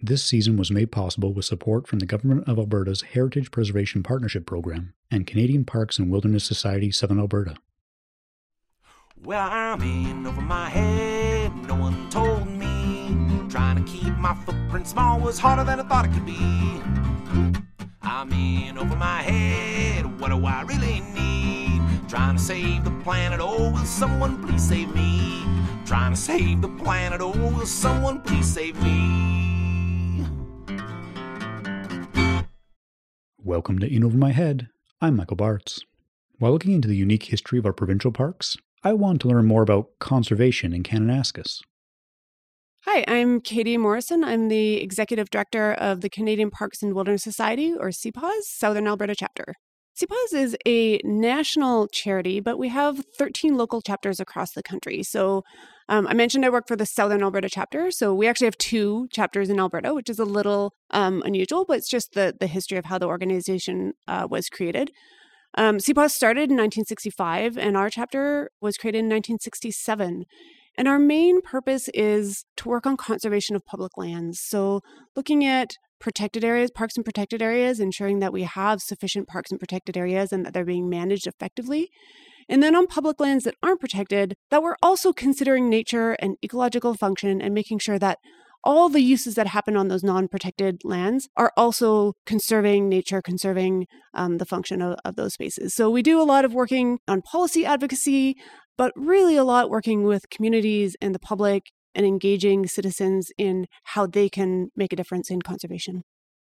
This season was made possible with support from the Government of Alberta's Heritage Preservation Partnership Program and Canadian Parks and Wilderness Society Southern Alberta. Well, I'm in over my head, no one told me. Trying to keep my footprint small was harder than I thought it could be. I'm in over my head, what do I really need? Trying to save the planet, oh, will someone please save me? Trying to save the planet, oh, will someone please save me? Welcome to In Over My Head. I'm Michael Bartz. While looking into the unique history of our provincial parks, I want to learn more about conservation in Kananaskis. Hi, I'm Katie Morrison. I'm the Executive Director of the Canadian Parks and Wilderness Society, or CPAWS, Southern Alberta chapter. CPAWS is a national charity, but we have 13 local chapters across the country. So um, I mentioned I work for the Southern Alberta chapter. So we actually have two chapters in Alberta, which is a little um, unusual, but it's just the, the history of how the organization uh, was created. Um, started in 1965, and our chapter was created in 1967. And our main purpose is to work on conservation of public lands. So, looking at protected areas, parks and protected areas, ensuring that we have sufficient parks and protected areas and that they're being managed effectively. And then on public lands that aren't protected, that we're also considering nature and ecological function and making sure that all the uses that happen on those non protected lands are also conserving nature, conserving um, the function of, of those spaces. So we do a lot of working on policy advocacy, but really a lot working with communities and the public and engaging citizens in how they can make a difference in conservation.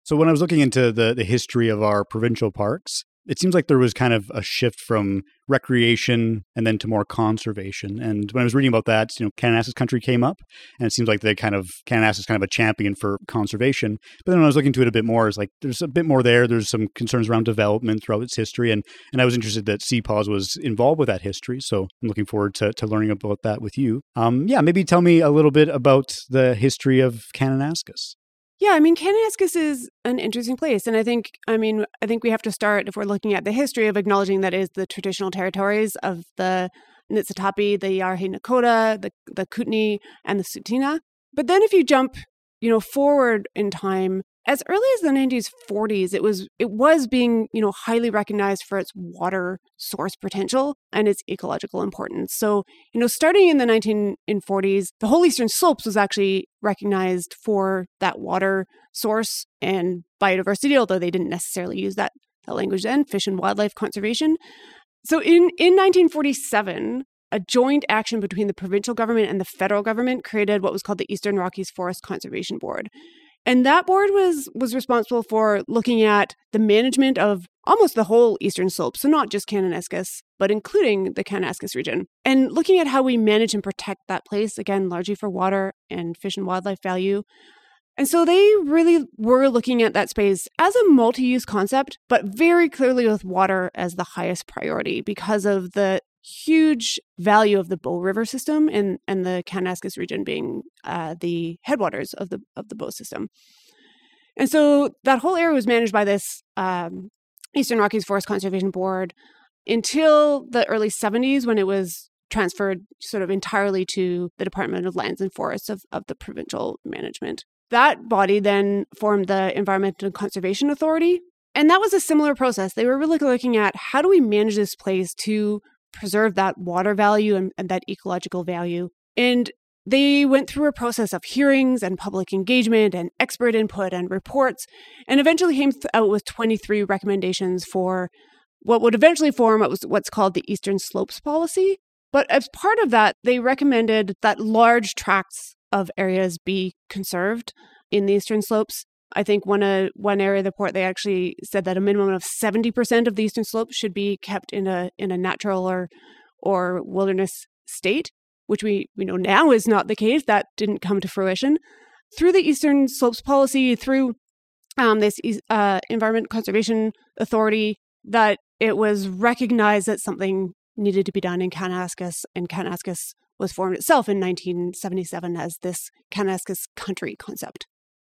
So, when I was looking into the, the history of our provincial parks, it seems like there was kind of a shift from recreation and then to more conservation. And when I was reading about that, you know, Kananaskis country came up, and it seems like they kind of Kananaskis is kind of a champion for conservation. But then when I was looking to it a bit more, it's like there's a bit more there. There's some concerns around development throughout its history, and and I was interested that CPAWS was involved with that history. So I'm looking forward to, to learning about that with you. Um, yeah, maybe tell me a little bit about the history of Kananaskis. Yeah, I mean, Kananaskis is an interesting place. And I think, I mean, I think we have to start, if we're looking at the history of acknowledging that is the traditional territories of the Niitsitapi, the Yahe Nakota, the, the Kootenai, and the Tsuut'ina. But then if you jump, you know, forward in time, as early as the 1940s, it was it was being you know highly recognized for its water source potential and its ecological importance. So you know, starting in the 1940s, the whole eastern slopes was actually recognized for that water source and biodiversity, although they didn't necessarily use that that language then. Fish and wildlife conservation. So in in 1947, a joint action between the provincial government and the federal government created what was called the Eastern Rockies Forest Conservation Board. And that board was was responsible for looking at the management of almost the whole eastern slope, so not just Kananaskis, but including the Kananaskis region, and looking at how we manage and protect that place again, largely for water and fish and wildlife value. And so they really were looking at that space as a multi-use concept, but very clearly with water as the highest priority because of the huge value of the Bow River system and and the Kananaskis region being uh, the headwaters of the of the Bow system. And so that whole area was managed by this um, Eastern Rockies Forest Conservation Board until the early 70s when it was transferred sort of entirely to the Department of Lands and Forests of, of the provincial management. That body then formed the Environmental Conservation Authority. And that was a similar process. They were really looking at how do we manage this place to preserve that water value and, and that ecological value. And they went through a process of hearings and public engagement and expert input and reports, and eventually came out with 23 recommendations for what would eventually form what was what's called the Eastern Slopes Policy. But as part of that, they recommended that large tracts of areas be conserved in the Eastern Slopes I think one uh, one area of the port they actually said that a minimum of seventy percent of the eastern slope should be kept in a in a natural or or wilderness state, which we we know now is not the case. That didn't come to fruition through the Eastern Slopes policy, through um, this uh, Environment Conservation Authority, that it was recognized that something needed to be done in Kananaskis, and Kananaskis was formed itself in 1977 as this Kananaskis country concept.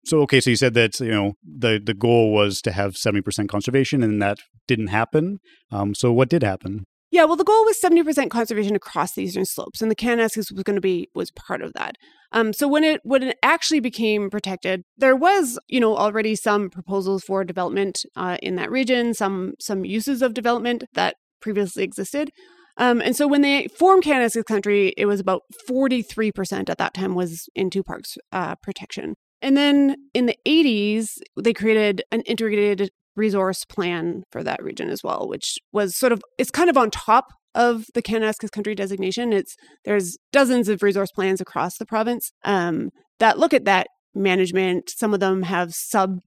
So okay, so you said that you know the the goal was to have seventy percent conservation, and that didn't happen. Um, so what did happen? Yeah, well, the goal was 70% conservation across the eastern slopes, and the Kananaskis was going to be was part of that. Um, so when it when it actually became protected, there was you know already some proposals for development uh, in that region, some some uses of development that previously existed. Um, and so when they formed Kananaskis country, it was about 43% at that time was in two parks uh, protection. And then in the 80s, they created an integrated resource plan for that region as well, which was sort of it's kind of on top of the Kananaskis country designation. It's there's dozens of resource plans across the province um, that look at that management. Some of them have sub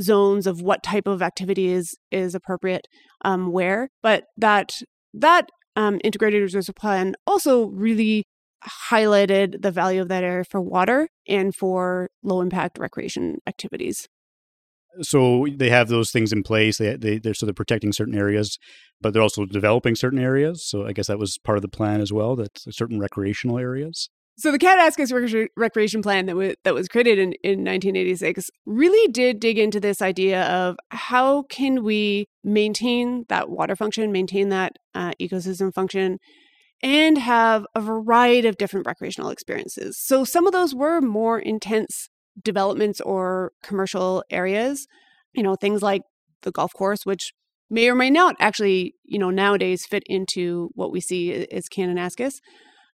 zones of what type of activity is is appropriate um, where, but that that um, integrated resource plan also really highlighted the value of that area for water and for low impact recreation activities so they have those things in place. They, they they're so they're protecting certain areas, but they're also developing certain areas. So I guess that was part of the plan as well. That certain recreational areas. So the Rec- Recreation Plan that was that was created in, in 1986 really did dig into this idea of how can we maintain that water function, maintain that uh, ecosystem function, and have a variety of different recreational experiences. So some of those were more intense developments or commercial areas, you know, things like the golf course, which may or may not actually, you know, nowadays fit into what we see as Kananaskis,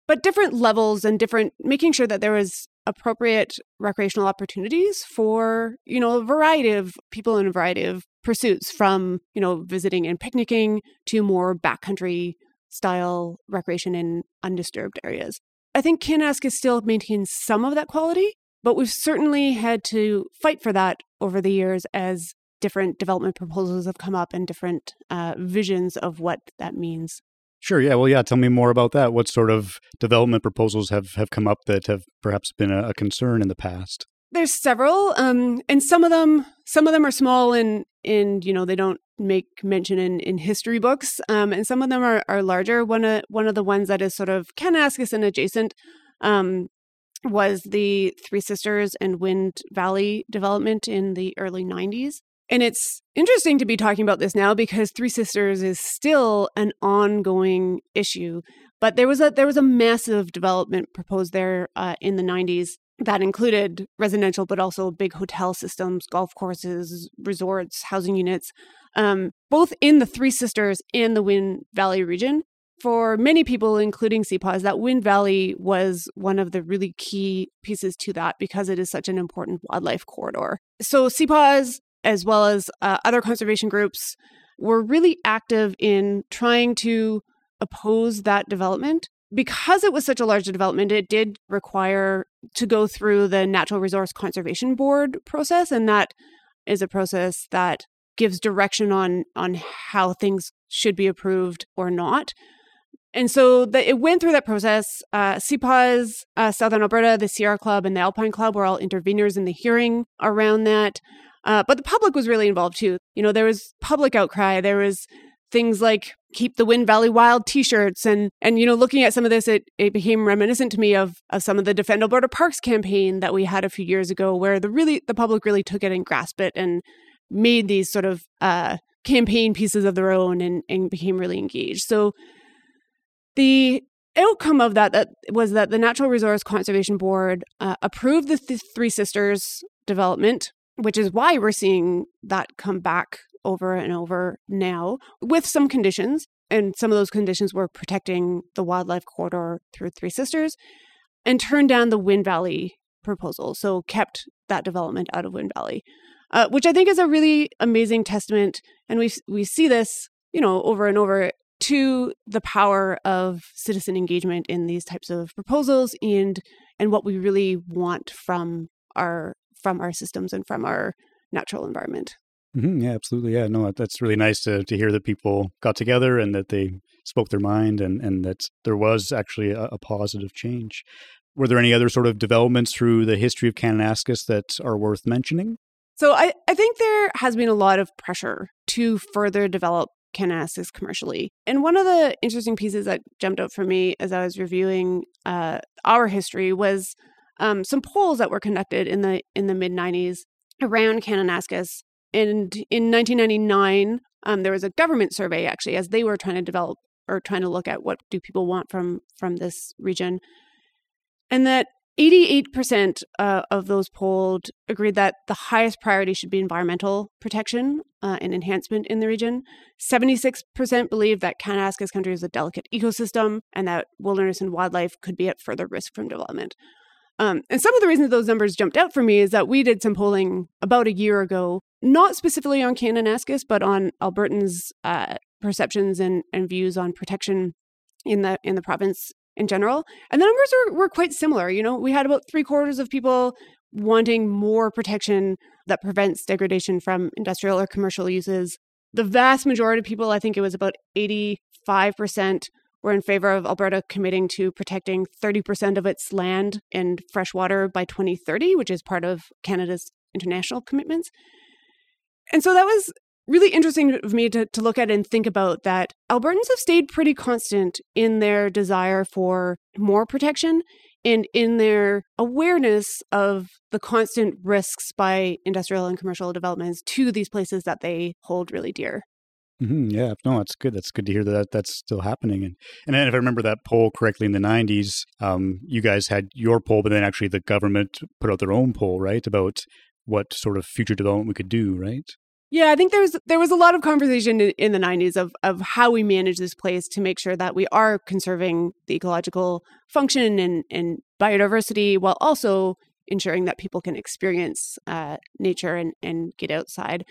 but different levels and different, making sure that there was appropriate recreational opportunities for, you know, a variety of people in a variety of pursuits from, you know, visiting and picnicking to more backcountry style recreation in undisturbed areas. I think Kananaskis still maintains some of that quality, but we've certainly had to fight for that over the years as different development proposals have come up and different uh, visions of what that means. Sure. Yeah. Well, yeah. Tell me more about that. What sort of development proposals have, have come up that have perhaps been a, a concern in the past? There's several, um, and some of them some of them are small and and you know they don't make mention in, in history books, um, and some of them are, are larger. One of one of the ones that is sort of Kananaskis and adjacent um, was the Three Sisters and Wind Valley development in the early 90s. And it's interesting to be talking about this now because Three Sisters is still an ongoing issue. But there was a there was a massive development proposed there uh, in the 90s that included residential, but also big hotel systems, golf courses, resorts, housing units, um, both in the Three Sisters and the Wind Valley region for many people, including CPAWS, that Wind Valley was one of the really key pieces to that because it is such an important wildlife corridor. So CPAWS, as well as uh, other conservation groups, were really active in trying to oppose that development. Because it was such a large development, it did require to go through the Natural Resource Conservation Board process, and that is a process that gives direction on on how things should be approved or not. And so the, it went through that process. Uh, uh, Southern Alberta, the Sierra Club, and the Alpine Club were all interveners in the hearing around that. Uh, but the public was really involved too. You know, there was public outcry. There was things like keep the wind valley wild t-shirts and and you know looking at some of this it, it became reminiscent to me of of some of the defend alberta parks campaign that we had a few years ago where the really the public really took it and grasped it and made these sort of uh campaign pieces of their own and and became really engaged so the outcome of that, that was that the Natural Resource Conservation Board uh, approved the th- Three Sisters development, which is why we're seeing that come back over and over now with some conditions. And some of those conditions were protecting the wildlife corridor through Three Sisters and turned down the Wind Valley proposal. So kept that development out of Wind Valley, uh, which I think is a really amazing testament. And we we see this, you know, over and over to the power of citizen engagement in these types of proposals and and what we really want from our from our systems and from our natural environment. Mm-hmm, yeah, absolutely. Yeah, no, that's really nice to to hear that people got together and that they spoke their mind and and that there was actually a, a positive change. Were there any other sort of developments through the history of Kananaskis that are worth mentioning? So I, I think there has been a lot of pressure to further develop Kananaskis commercially. And one of the interesting pieces that jumped out for me as I was reviewing uh, our history was um, some polls that were conducted in the in the mid '90s around Kananaskis. And in 1999, um, there was a government survey actually as they were trying to develop or trying to look at what do people want from from this region. And that 88% uh, of those polled agreed that the highest priority should be environmental protection uh, and enhancement in the region. 76% believe that Kananaskis country is a delicate ecosystem and that wilderness and wildlife could be at further risk from development. Um, and some of the reasons those numbers jumped out for me is that we did some polling about a year ago, not specifically on Kananaskis, but on Albertans' uh, perceptions and, and views on protection in the in the province in general. And the numbers were, were quite similar. You know, we had about three quarters of people wanting more protection that prevents degradation from industrial or commercial uses. The vast majority of people, I think it was about 85%, were in favor of Alberta committing to protecting 30% of its land and freshwater by 2030, which is part of Canada's international commitments. And so that was really interesting of me to, to look at and think about that Albertans have stayed pretty constant in their desire for more protection and in their awareness of the constant risks by industrial and commercial developments to these places that they hold really dear. Mm-hmm, yeah, no, that's good. That's good to hear that that's still happening. And and if I remember that poll correctly in the '90s, um, you guys had your poll, but then actually the government put out their own poll, right, about what sort of future development we could do, right? Yeah, I think there's there was a lot of conversation in, the 90s of of how we manage this place to make sure that we are conserving the ecological function and and biodiversity while also ensuring that people can experience uh, nature and, and get outside.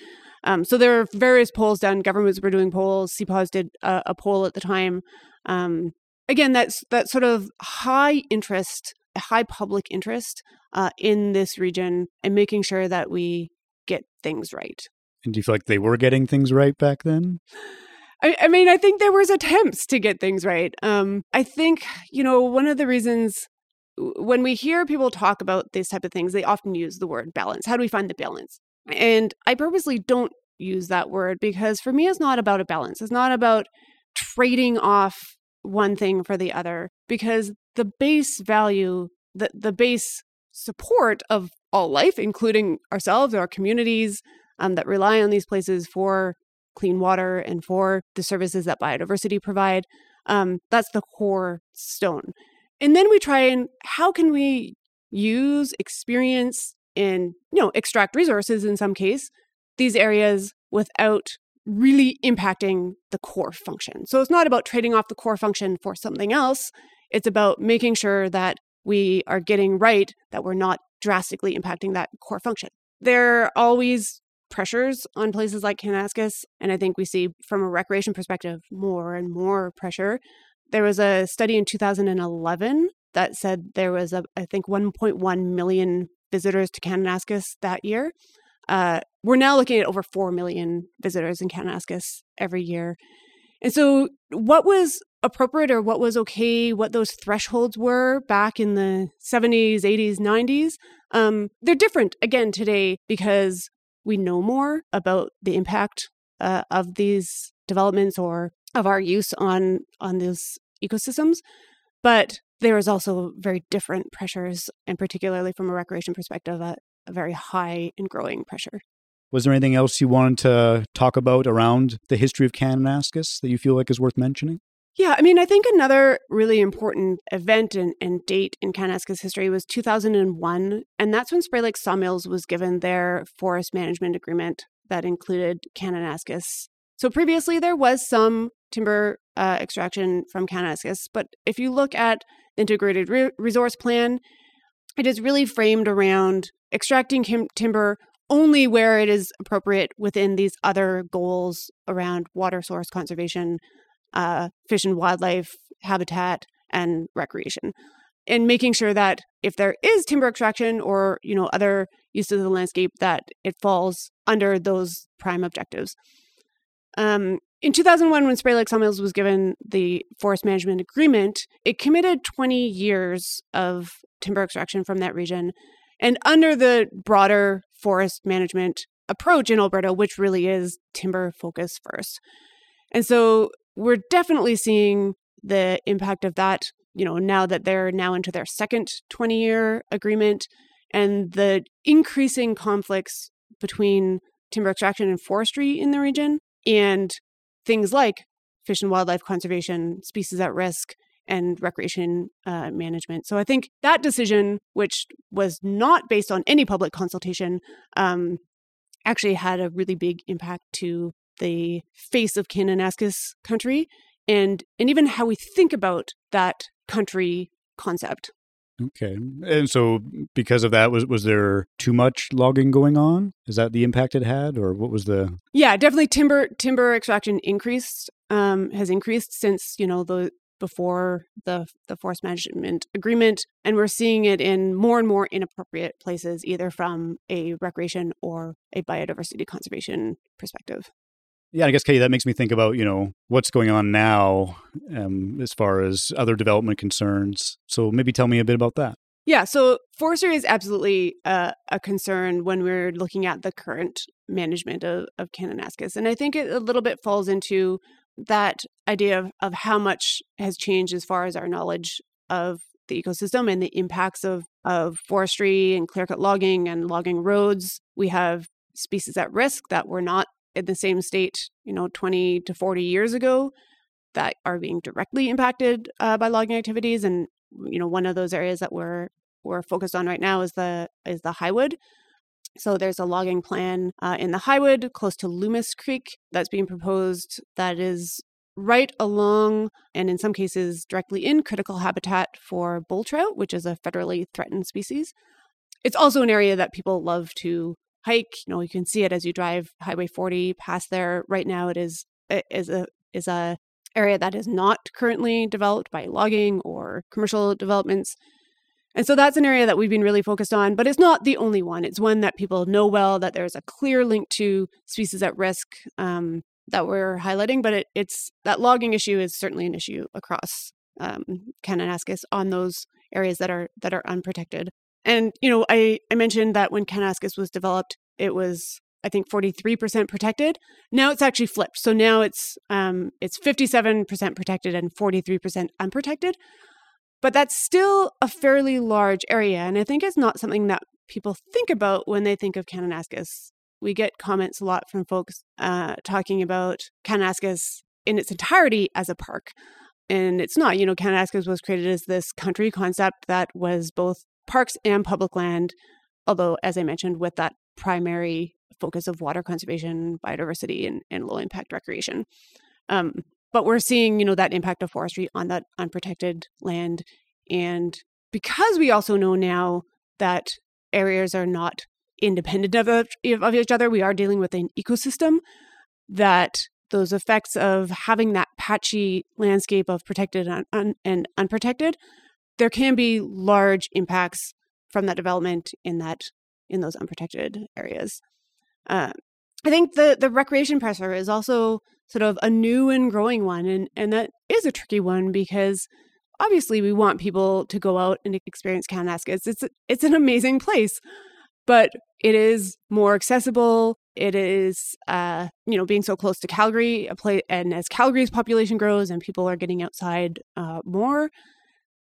Um, so there are various polls done. Governments were doing polls. CPAWS did a, a poll at the time. Um, again, that's that sort of high interest, high public interest uh, in this region, and making sure that we get things right. And do you feel like they were getting things right back then? I, I mean, I think there was attempts to get things right. Um, I think you know one of the reasons when we hear people talk about these type of things, they often use the word balance. How do we find the balance? And I purposely don't use that word because for me, it's not about a balance. It's not about trading off one thing for the other because the base value, the, the base support of all life, including ourselves, our communities, um, that rely on these places for clean water and for the services that biodiversity provide. Um, that's the core stone. And then we try and how can we use experience and you know extract resources in some case these areas without really impacting the core function. So it's not about trading off the core function for something else. It's about making sure that we are getting right that we're not drastically impacting that core function. There are always pressures on places like Kananaskis, and I think we see from a recreation perspective more and more pressure. There was a study in 2011 that said there was a, I think 1.1 million visitors to Kananaskis that year. Uh, we're now looking at over 4 million visitors in Kananaskis every year. And so, what was appropriate or what was okay, what those thresholds were back in the 70s, 80s, 90s, um, they're different again today because we know more about the impact uh, of these developments or of our use on on these ecosystems but there is also very different pressures and particularly from a recreation perspective a, a very high and growing pressure. Was there anything else you wanted to talk about around the history of Kananaskis that you feel like is worth mentioning yeah, I mean, I think another really important event and, and date in Kananaskis history was 2001. And that's when Spray Lake Sawmills was given their forest management agreement that included Kananaskis. So previously, there was some timber uh, extraction from Kananaskis. But if you look at integrated re- resource plan, it is really framed around extracting kim- timber only where it is appropriate within these other goals around water source conservation, uh, fish and wildlife habitat and recreation. And making sure that if there is timber extraction or you know other uses of the landscape that it falls under those prime objectives. Um, in 2001 when spray lake sawmills was given the forest management agreement it committed 20 years of timber extraction from that region. And under the broader forest management approach in alberta which really is timber focus first. And so we're definitely seeing the impact of that, you know, now that they're now into their second 20 year agreement and the increasing conflicts between timber extraction and forestry in the region and things like fish and wildlife conservation, species at risk, and recreation uh, management. So I think that decision, which was not based on any public consultation, um, actually had a really big impact to the face of Kananaskis country and and even how we think about that country concept. Okay. And so because of that was was there too much logging going on? Is that the impact it had or what was the Yeah, definitely timber timber extraction increased um has increased since, you know, the before the the forest management agreement and we're seeing it in more and more inappropriate places either from a recreation or a biodiversity conservation perspective yeah, I guess Katie, that makes me think about you know what's going on now um, as far as other development concerns. So maybe tell me a bit about that. Yeah, so forestry is absolutely uh, a concern when we're looking at the current management of, of Kananaskis. And I think it a little bit falls into that idea of, of how much has changed as far as our knowledge of the ecosystem and the impacts of, of forestry and clear cut logging and logging roads. We have species at risk that were not in the same state, you know, 20 to 40 years ago that are being directly impacted uh, by logging activities. And, you know, one of those areas that we're, we're focused on right now is the, is the Highwood. So there's a logging plan uh, in the Highwood close to Loomis Creek that's being proposed that is right along and in some cases directly in critical habitat for bull trout, which is a federally threatened species. It's also an area that people love to hike. You know, you can see it as you drive Highway 40 past there. Right now, it is a is a area that is not currently developed by logging or commercial developments. And so that's an area that we've been really focused on, but it's not the only one. It's one that people know well, that there's a clear link to species at risk um, that we're highlighting, but it, it's that logging issue is certainly an issue across um, Kananaskis on those areas that are that are unprotected. And, you know, I, I mentioned that when Kananaskis was developed, it was, I think, 43% protected. Now it's actually flipped. So now it's um, it's 57% protected and 43% unprotected. But that's still a fairly large area. And I think it's not something that people think about when they think of Kananaskis. We get comments a lot from folks uh, talking about Kananaskis in its entirety as a park. And it's not. You know, Kananaskis was created as this country concept that was both parks and public land, although, as I mentioned, with that primary focus of water conservation, biodiversity, and, and low impact recreation. Um, but we're seeing, you know, that impact of forestry on that unprotected land. And because we also know now that areas are not independent of, of each other, we are dealing with an ecosystem that those effects of having that patchy landscape of protected and, un- and unprotected there can be large impacts from that development in that in those unprotected areas. Uh, I think the the recreation pressure is also sort of a new and growing one, and and that is a tricky one because obviously we want people to go out and experience Kananaskis. It's it's an amazing place, but it is more accessible. It is, uh, you know, being so close to Calgary, a place, and as Calgary's population grows and people are getting outside uh, more,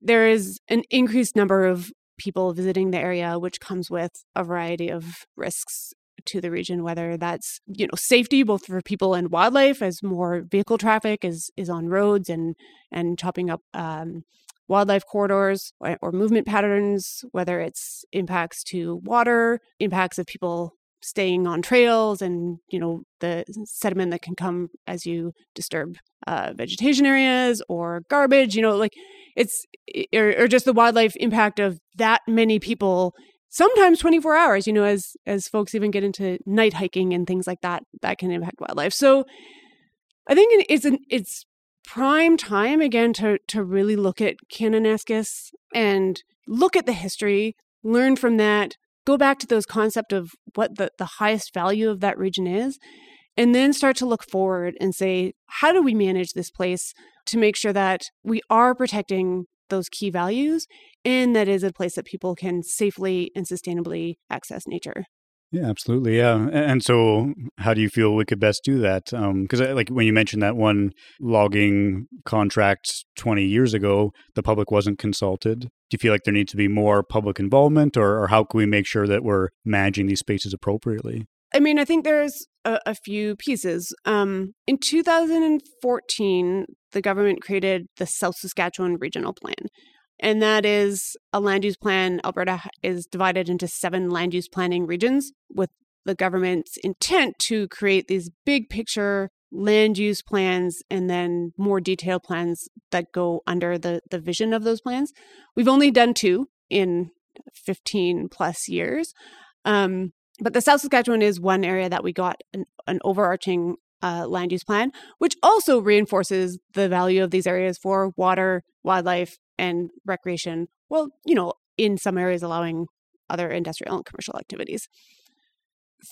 there is an increased number of people visiting the area, which comes with a variety of risks to the region, whether that's you know safety both for people and wildlife, as more vehicle traffic is is on roads and and chopping up um, wildlife corridors or, or movement patterns, whether it's impacts to water, impacts of people staying on trails and you know the sediment that can come as you disturb uh, vegetation areas or garbage you know like it's or, or just the wildlife impact of that many people sometimes 24 hours you know as as folks even get into night hiking and things like that that can impact wildlife. So i think it's an it's prime time again to to really look at kananaskis and look at the history learn from that go back to those concept of what the, the highest value of that region is and then start to look forward and say how do we manage this place to make sure that we are protecting those key values and that is a place that people can safely and sustainably access nature yeah, absolutely. Yeah. And so, how do you feel we could best do that? Because, um, like, when you mentioned that one logging contract 20 years ago, the public wasn't consulted. Do you feel like there needs to be more public involvement, or, or how can we make sure that we're managing these spaces appropriately? I mean, I think there's a, a few pieces. Um, in 2014, the government created the South Saskatchewan Regional Plan. And that is a land use plan. Alberta is divided into seven land use planning regions with the government's intent to create these big picture land use plans and then more detailed plans that go under the, the vision of those plans. We've only done two in 15 plus years. Um, but the South Saskatchewan is one area that we got an, an overarching uh, land use plan, which also reinforces the value of these areas for water, wildlife, and recreation. Well, you know, in some areas allowing other industrial and commercial activities.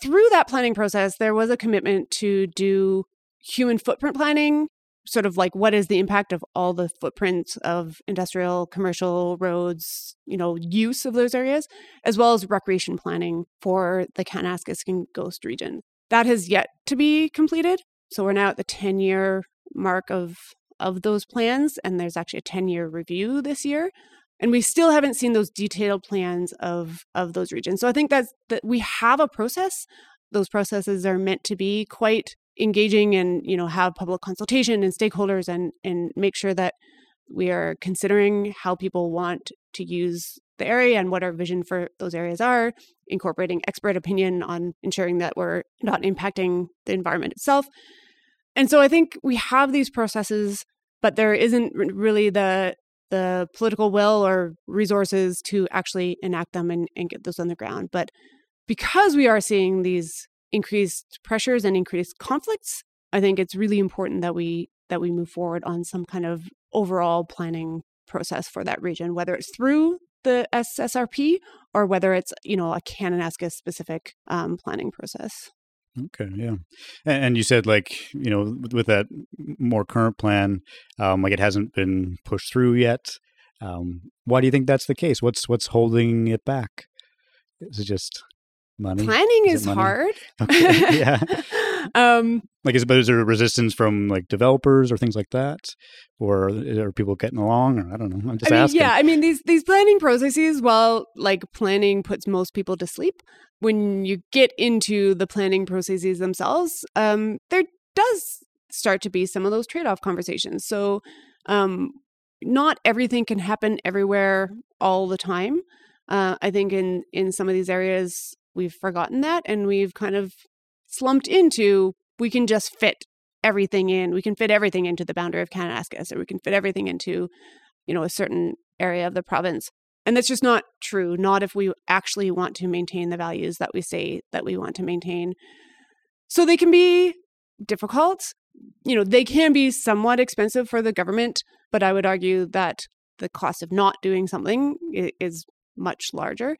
Through that planning process, there was a commitment to do human footprint planning, sort of like what is the impact of all the footprints of industrial, commercial roads, you know, use of those areas, as well as recreation planning for the Kananaskis Ghost region that has yet to be completed. So we're now at the 10 year mark of of those plans and there's actually a 10 year review this year and we still haven't seen those detailed plans of of those regions so i think that's that we have a process those processes are meant to be quite engaging and you know have public consultation and stakeholders and and make sure that we are considering how people want to use the area and what our vision for those areas are, incorporating expert opinion on ensuring that we're not impacting the environment itself. And so I think we have these processes, but there isn't really the the political will or resources to actually enact them and, and get those on the ground. But because we are seeing these increased pressures and increased conflicts, I think it's really important that we that we move forward on some kind of overall planning process for that region, whether it's through the SSRP or whether it's you know a Kananaskis specific um, planning process. Okay, yeah, and, you said like you know with that more current plan, um, like it hasn't been pushed through yet. Um, why do you think that's the case? What's what's holding it back? Is it just money? Planning is, is hard. Okay, yeah. um, like, is, but is there resistance from like developers or things like that, or are people getting along? Or I don't know. I'm just I mean, asking. Yeah, I mean these these planning processes, while like planning puts most people to sleep, when you get into the planning processes themselves, um, there does start to be some of those trade off conversations. So, um, not everything can happen everywhere all the time. Uh, I think in in some of these areas we've forgotten that, and we've kind of slumped into we can just fit everything in. We can fit everything into the boundary of Kananaskis, or we can fit everything into, you know, a certain area of the province. And that's just not true, not if we actually want to maintain the values that we say that we want to maintain. So they can be difficult. You know, they can be somewhat expensive for the government, but I would argue that the cost of not doing something is much larger.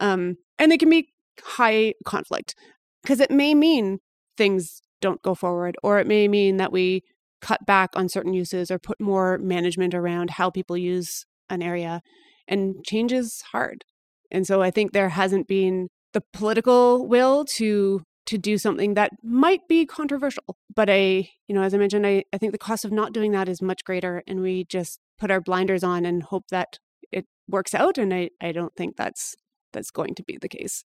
Um, and they can be high conflict because it may mean things don't go forward, or it may mean that we cut back on certain uses or put more management around how people use an area. And change is hard. And so I think there hasn't been the political will to to do something that might be controversial. But I, you know, as I mentioned, I, I think the cost of not doing that is much greater and we just put our blinders on and hope that it works out. And I, I don't think that's that's going to be the case.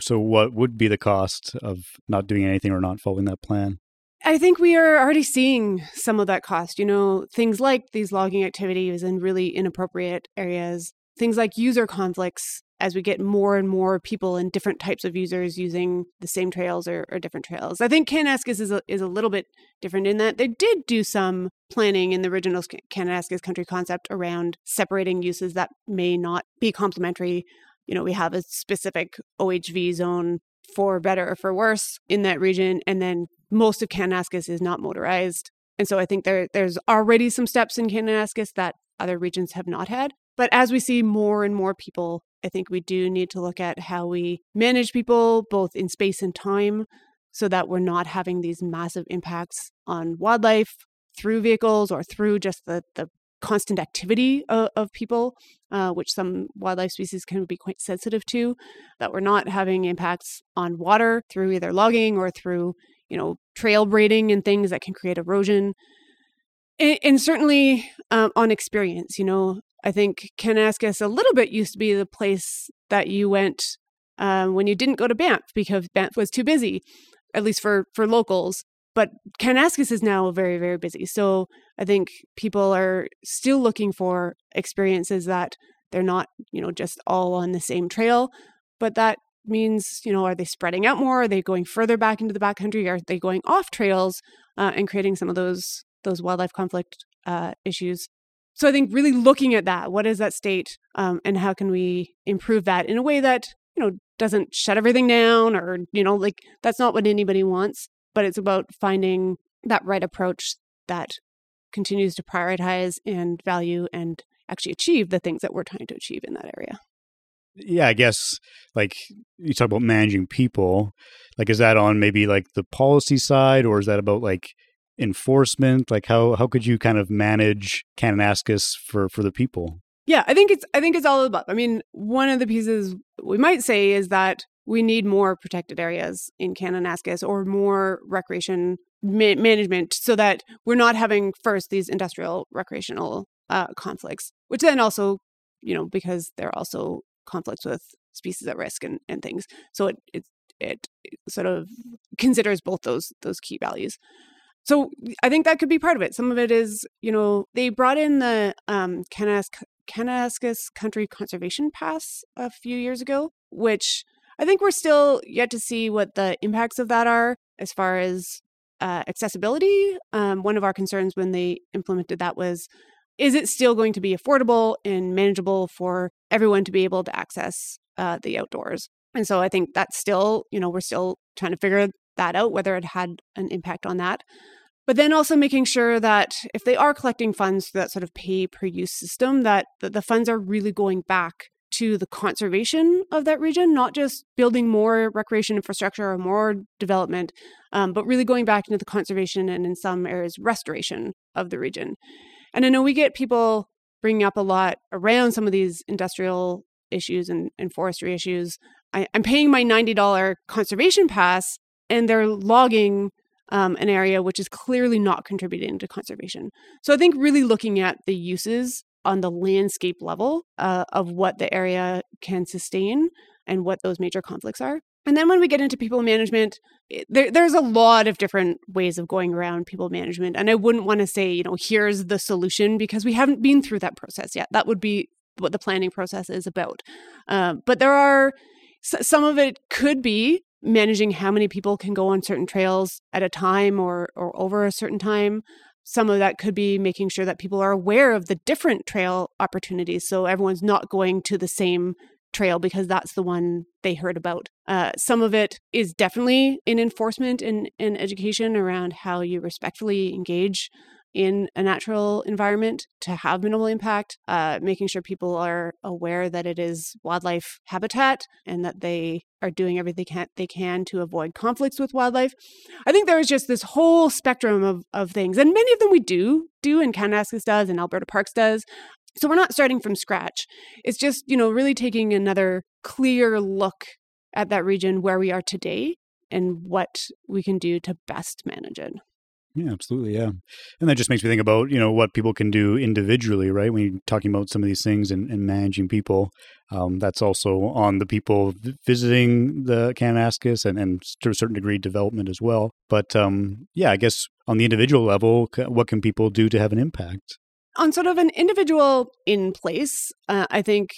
So, what would be the cost of not doing anything or not following that plan? I think we are already seeing some of that cost. You know, things like these logging activities in really inappropriate areas, things like user conflicts as we get more and more people and different types of users using the same trails or, or different trails. I think Kananaskis is a, is a little bit different in that they did do some planning in the original Kananaskis country concept around separating uses that may not be complementary you know, we have a specific OHV zone for better or for worse in that region. And then most of Kananaskis is not motorized. And so I think there there's already some steps in Kananaskis that other regions have not had. But as we see more and more people, I think we do need to look at how we manage people both in space and time so that we're not having these massive impacts on wildlife through vehicles or through just the, the constant activity of, of people, uh, which some wildlife species can be quite sensitive to, that we're not having impacts on water through either logging or through, you know, trail braiding and things that can create erosion. And, and certainly um, on experience, you know, I think Kananaskis a little bit used to be the place that you went um, when you didn't go to Banff because Banff was too busy. at least for for locals. But Kananaskis is now very very busy, so I think people are still looking for experiences that they're not you know just all on the same trail, but that means you know are they spreading out more? Are they going further back into the backcountry? Are they going off trails uh, and creating some of those those wildlife conflict uh, issues? So I think really looking at that, what is that state, um, and how can we improve that in a way that you know doesn't shut everything down, or you know like that's not what anybody wants, but it's about finding that right approach that continues to prioritize and value and actually achieve the things that we're trying to achieve in that area. Yeah, I guess like you talk about managing people, like is that on maybe like the policy side or is that about like enforcement? Like how how could you kind of manage Kananaskis for for the people? Yeah, I think it's I think it's all above. I mean, one of the pieces we might say is that we need more protected areas in Kananaskis or more recreation ma- management so that we're not having first these industrial recreational uh, conflicts, which then also, you know, because they're also conflicts with species at risk and, and things. So it, it it sort of considers both those those key values. So I think that could be part of it. Some of it is, you know, they brought in the um, Kananaskis Country Conservation Pass a few years ago, which I think we're still yet to see what the impacts of that are as far as uh, accessibility. Um, one of our concerns when they implemented that was is it still going to be affordable and manageable for everyone to be able to access uh, the outdoors? And so I think that's still, you know, we're still trying to figure that out, whether it had an impact on that. But then also making sure that if they are collecting funds through that sort of pay per use system, that, that the funds are really going back to the conservation of that region, not just building more recreation infrastructure or more development, um, but really going back into the conservation and in some areas restoration of the region. And I know we get people bringing up a lot around some of these industrial issues and, and forestry issues. I, am paying my $90 conservation pass and they're logging um, an area which is clearly not contributing to conservation. So I think really looking at the uses on the landscape level uh, of what the area can sustain and what those major conflicts are. And then when we get into people management, there, there's a lot of different ways of going around people management. And I wouldn't want to say, you know, here's the solution because we haven't been through that process yet. That would be what the planning process is about. Uh, but there are some of it could be managing how many people can go on certain trails at a time or or over a certain time. Some of that could be making sure that people are aware of the different trail opportunities so everyone's not going to the same trail because that's the one they heard about. Uh, some of it is definitely in enforcement and, and education around how you respectfully engage in a natural environment to have minimal impact, uh, making sure people are aware that it is wildlife habitat and that they are doing everything they can, they can to avoid conflicts with wildlife. I think there is just this whole spectrum of, of things, and many of them we do do, and Kananaskis does, and Alberta Parks does. So we're not starting from scratch. It's just, you know, really taking another clear look at that region where we are today and what we can do to best manage it. Yeah, absolutely. Yeah. And that just makes me think about, you know, what people can do individually, right? When you're talking about some of these things and, and managing people, um, that's also on the people visiting the Kananaskis and, and to a certain degree development as well. But um, yeah, I guess on the individual level, what can people do to have an impact? on sort of an individual in place, uh, I think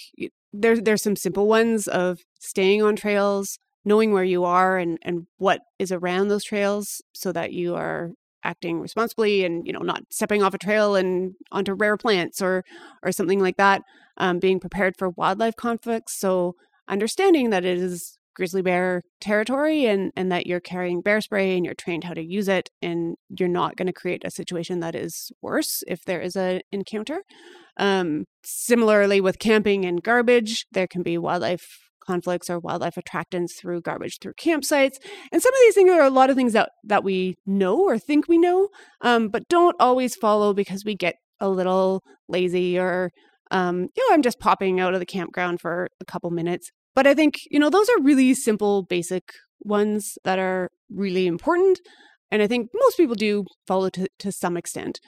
there's there's some simple ones of staying on trails, knowing where you are and and what is around those trails, so that you are acting responsibly and you know not stepping off a trail and onto rare plants or or something like that. Um, being prepared for wildlife conflicts, so understanding that it is grizzly bear territory and and that you're carrying bear spray and you're trained how to use it and you're not going to create a situation that is worse if there is an encounter um, similarly with camping and garbage there can be wildlife conflicts or wildlife attractants through garbage through campsites and some of these things are a lot of things that that we know or think we know um, but don't always follow because we get a little lazy or um, you know i'm just popping out of the campground for a couple minutes but I think, you know, those are really simple, basic ones that are really important. And I think most people do follow to, to some extent.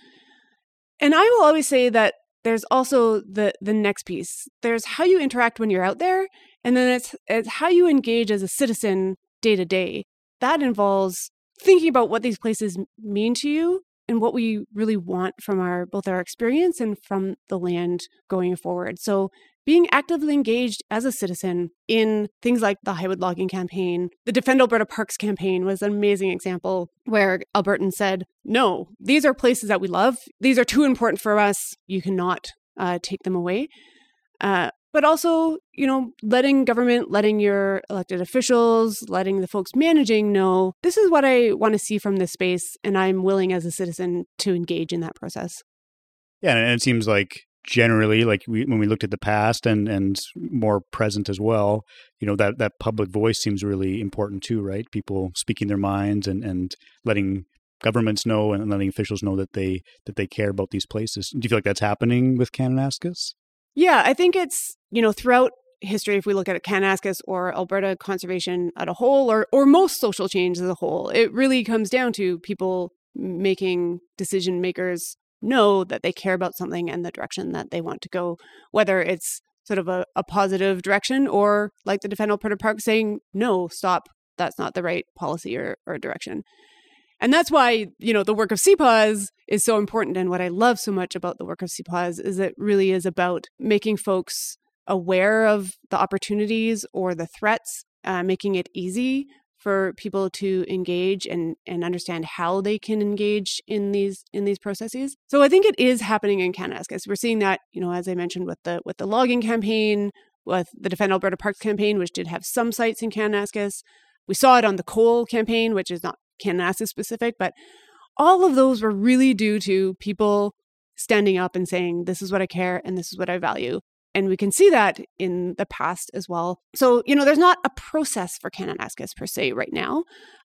And I will always say that there's also the the next piece. There's how you interact when you're out there, and then it's it's how you engage as a citizen day to day. that involves thinking about what these places mean to you and what we really want from our both our experience and from the land going forward. So being actively engaged as a citizen in things like the Highwood logging campaign, the Defend Alberta Parks campaign was an amazing example where Albertans said, no, these are places that we love. These are too important for us. You cannot uh, take them away. Uh, but also, you know, letting government, letting your elected officials, letting the folks managing know this is what I want to see from this space, and I'm willing as a citizen to engage in that process. Yeah, and it seems like generally, like we, when we looked at the past and and more present as well, you know that that public voice seems really important too, right? People speaking their minds and and letting governments know and letting officials know that they that they care about these places. Do you feel like that's happening with Kananaskis? Yeah, I think it's, you know, throughout history, if we look at Kananaskis or Alberta conservation at a whole, or, or most social change as a whole, it really comes down to people making decision makers know that they care about something and the direction that they want to go, whether it's sort of a, a positive direction or like the Defend Alberta Park saying, no, stop, that's not the right policy or, or direction. And that's why, you know, the work of CPAWS is so important. And what I love so much about the work of CPAWS is it really is about making folks aware of the opportunities or the threats, uh, making it easy for people to engage and, and understand how they can engage in these in these processes. So I think it is happening in Kananaskis. We're seeing that, you know, as I mentioned with the with the logging campaign, with the Defend Alberta Parks campaign, which did have some sites in Kananaskis. We saw it on the coal campaign, which is not Kananaskis specific, but all of those were really due to people standing up and saying, This is what I care and this is what I value. And we can see that in the past as well. So, you know, there's not a process for Kananaskis per se right now.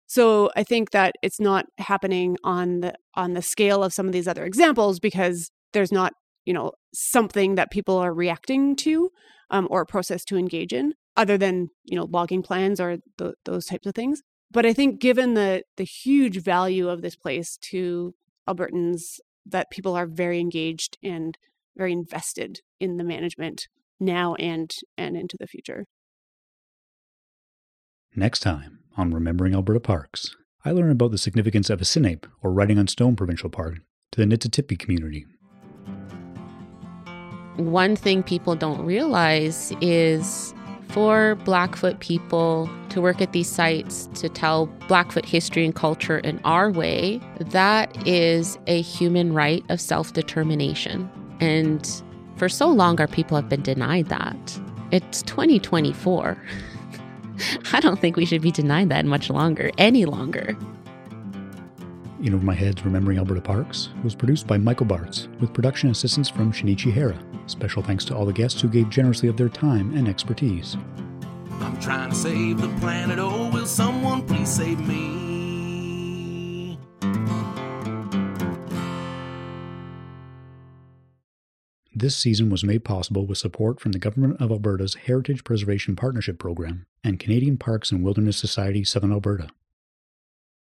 So I think that it's not happening on the on the scale of some of these other examples because there's not, you know, something that people are reacting to um, or a process to engage in other than, you know, logging plans or th- those types of things but I think given the the huge value of this place to Albertans, that people are very engaged and very invested in the management now and and into the future. Next time on Remembering Alberta Parks, I learn about the significance of Áísínai'pi, or Writing on Stone Provincial Park, to the Niitsitapi community. One thing people don't realize is for Blackfoot people to work at these sites to tell Blackfoot history and culture in our way, that is a human right of self determination. And for so long, our people have been denied that. It's 2024. I don't think we should be denied that much longer, any longer. In Over My Head's Remembering Alberta Parks was produced by Michael Bartz, with production assistance from Shinichi Hara. Special thanks to all the guests who gave generously of their time and expertise. I'm trying to save the planet. Oh, will someone please save me? This season was made possible with support from the Government of Alberta's Heritage Preservation Partnership Program and Canadian Parks and Wilderness Society Southern Alberta.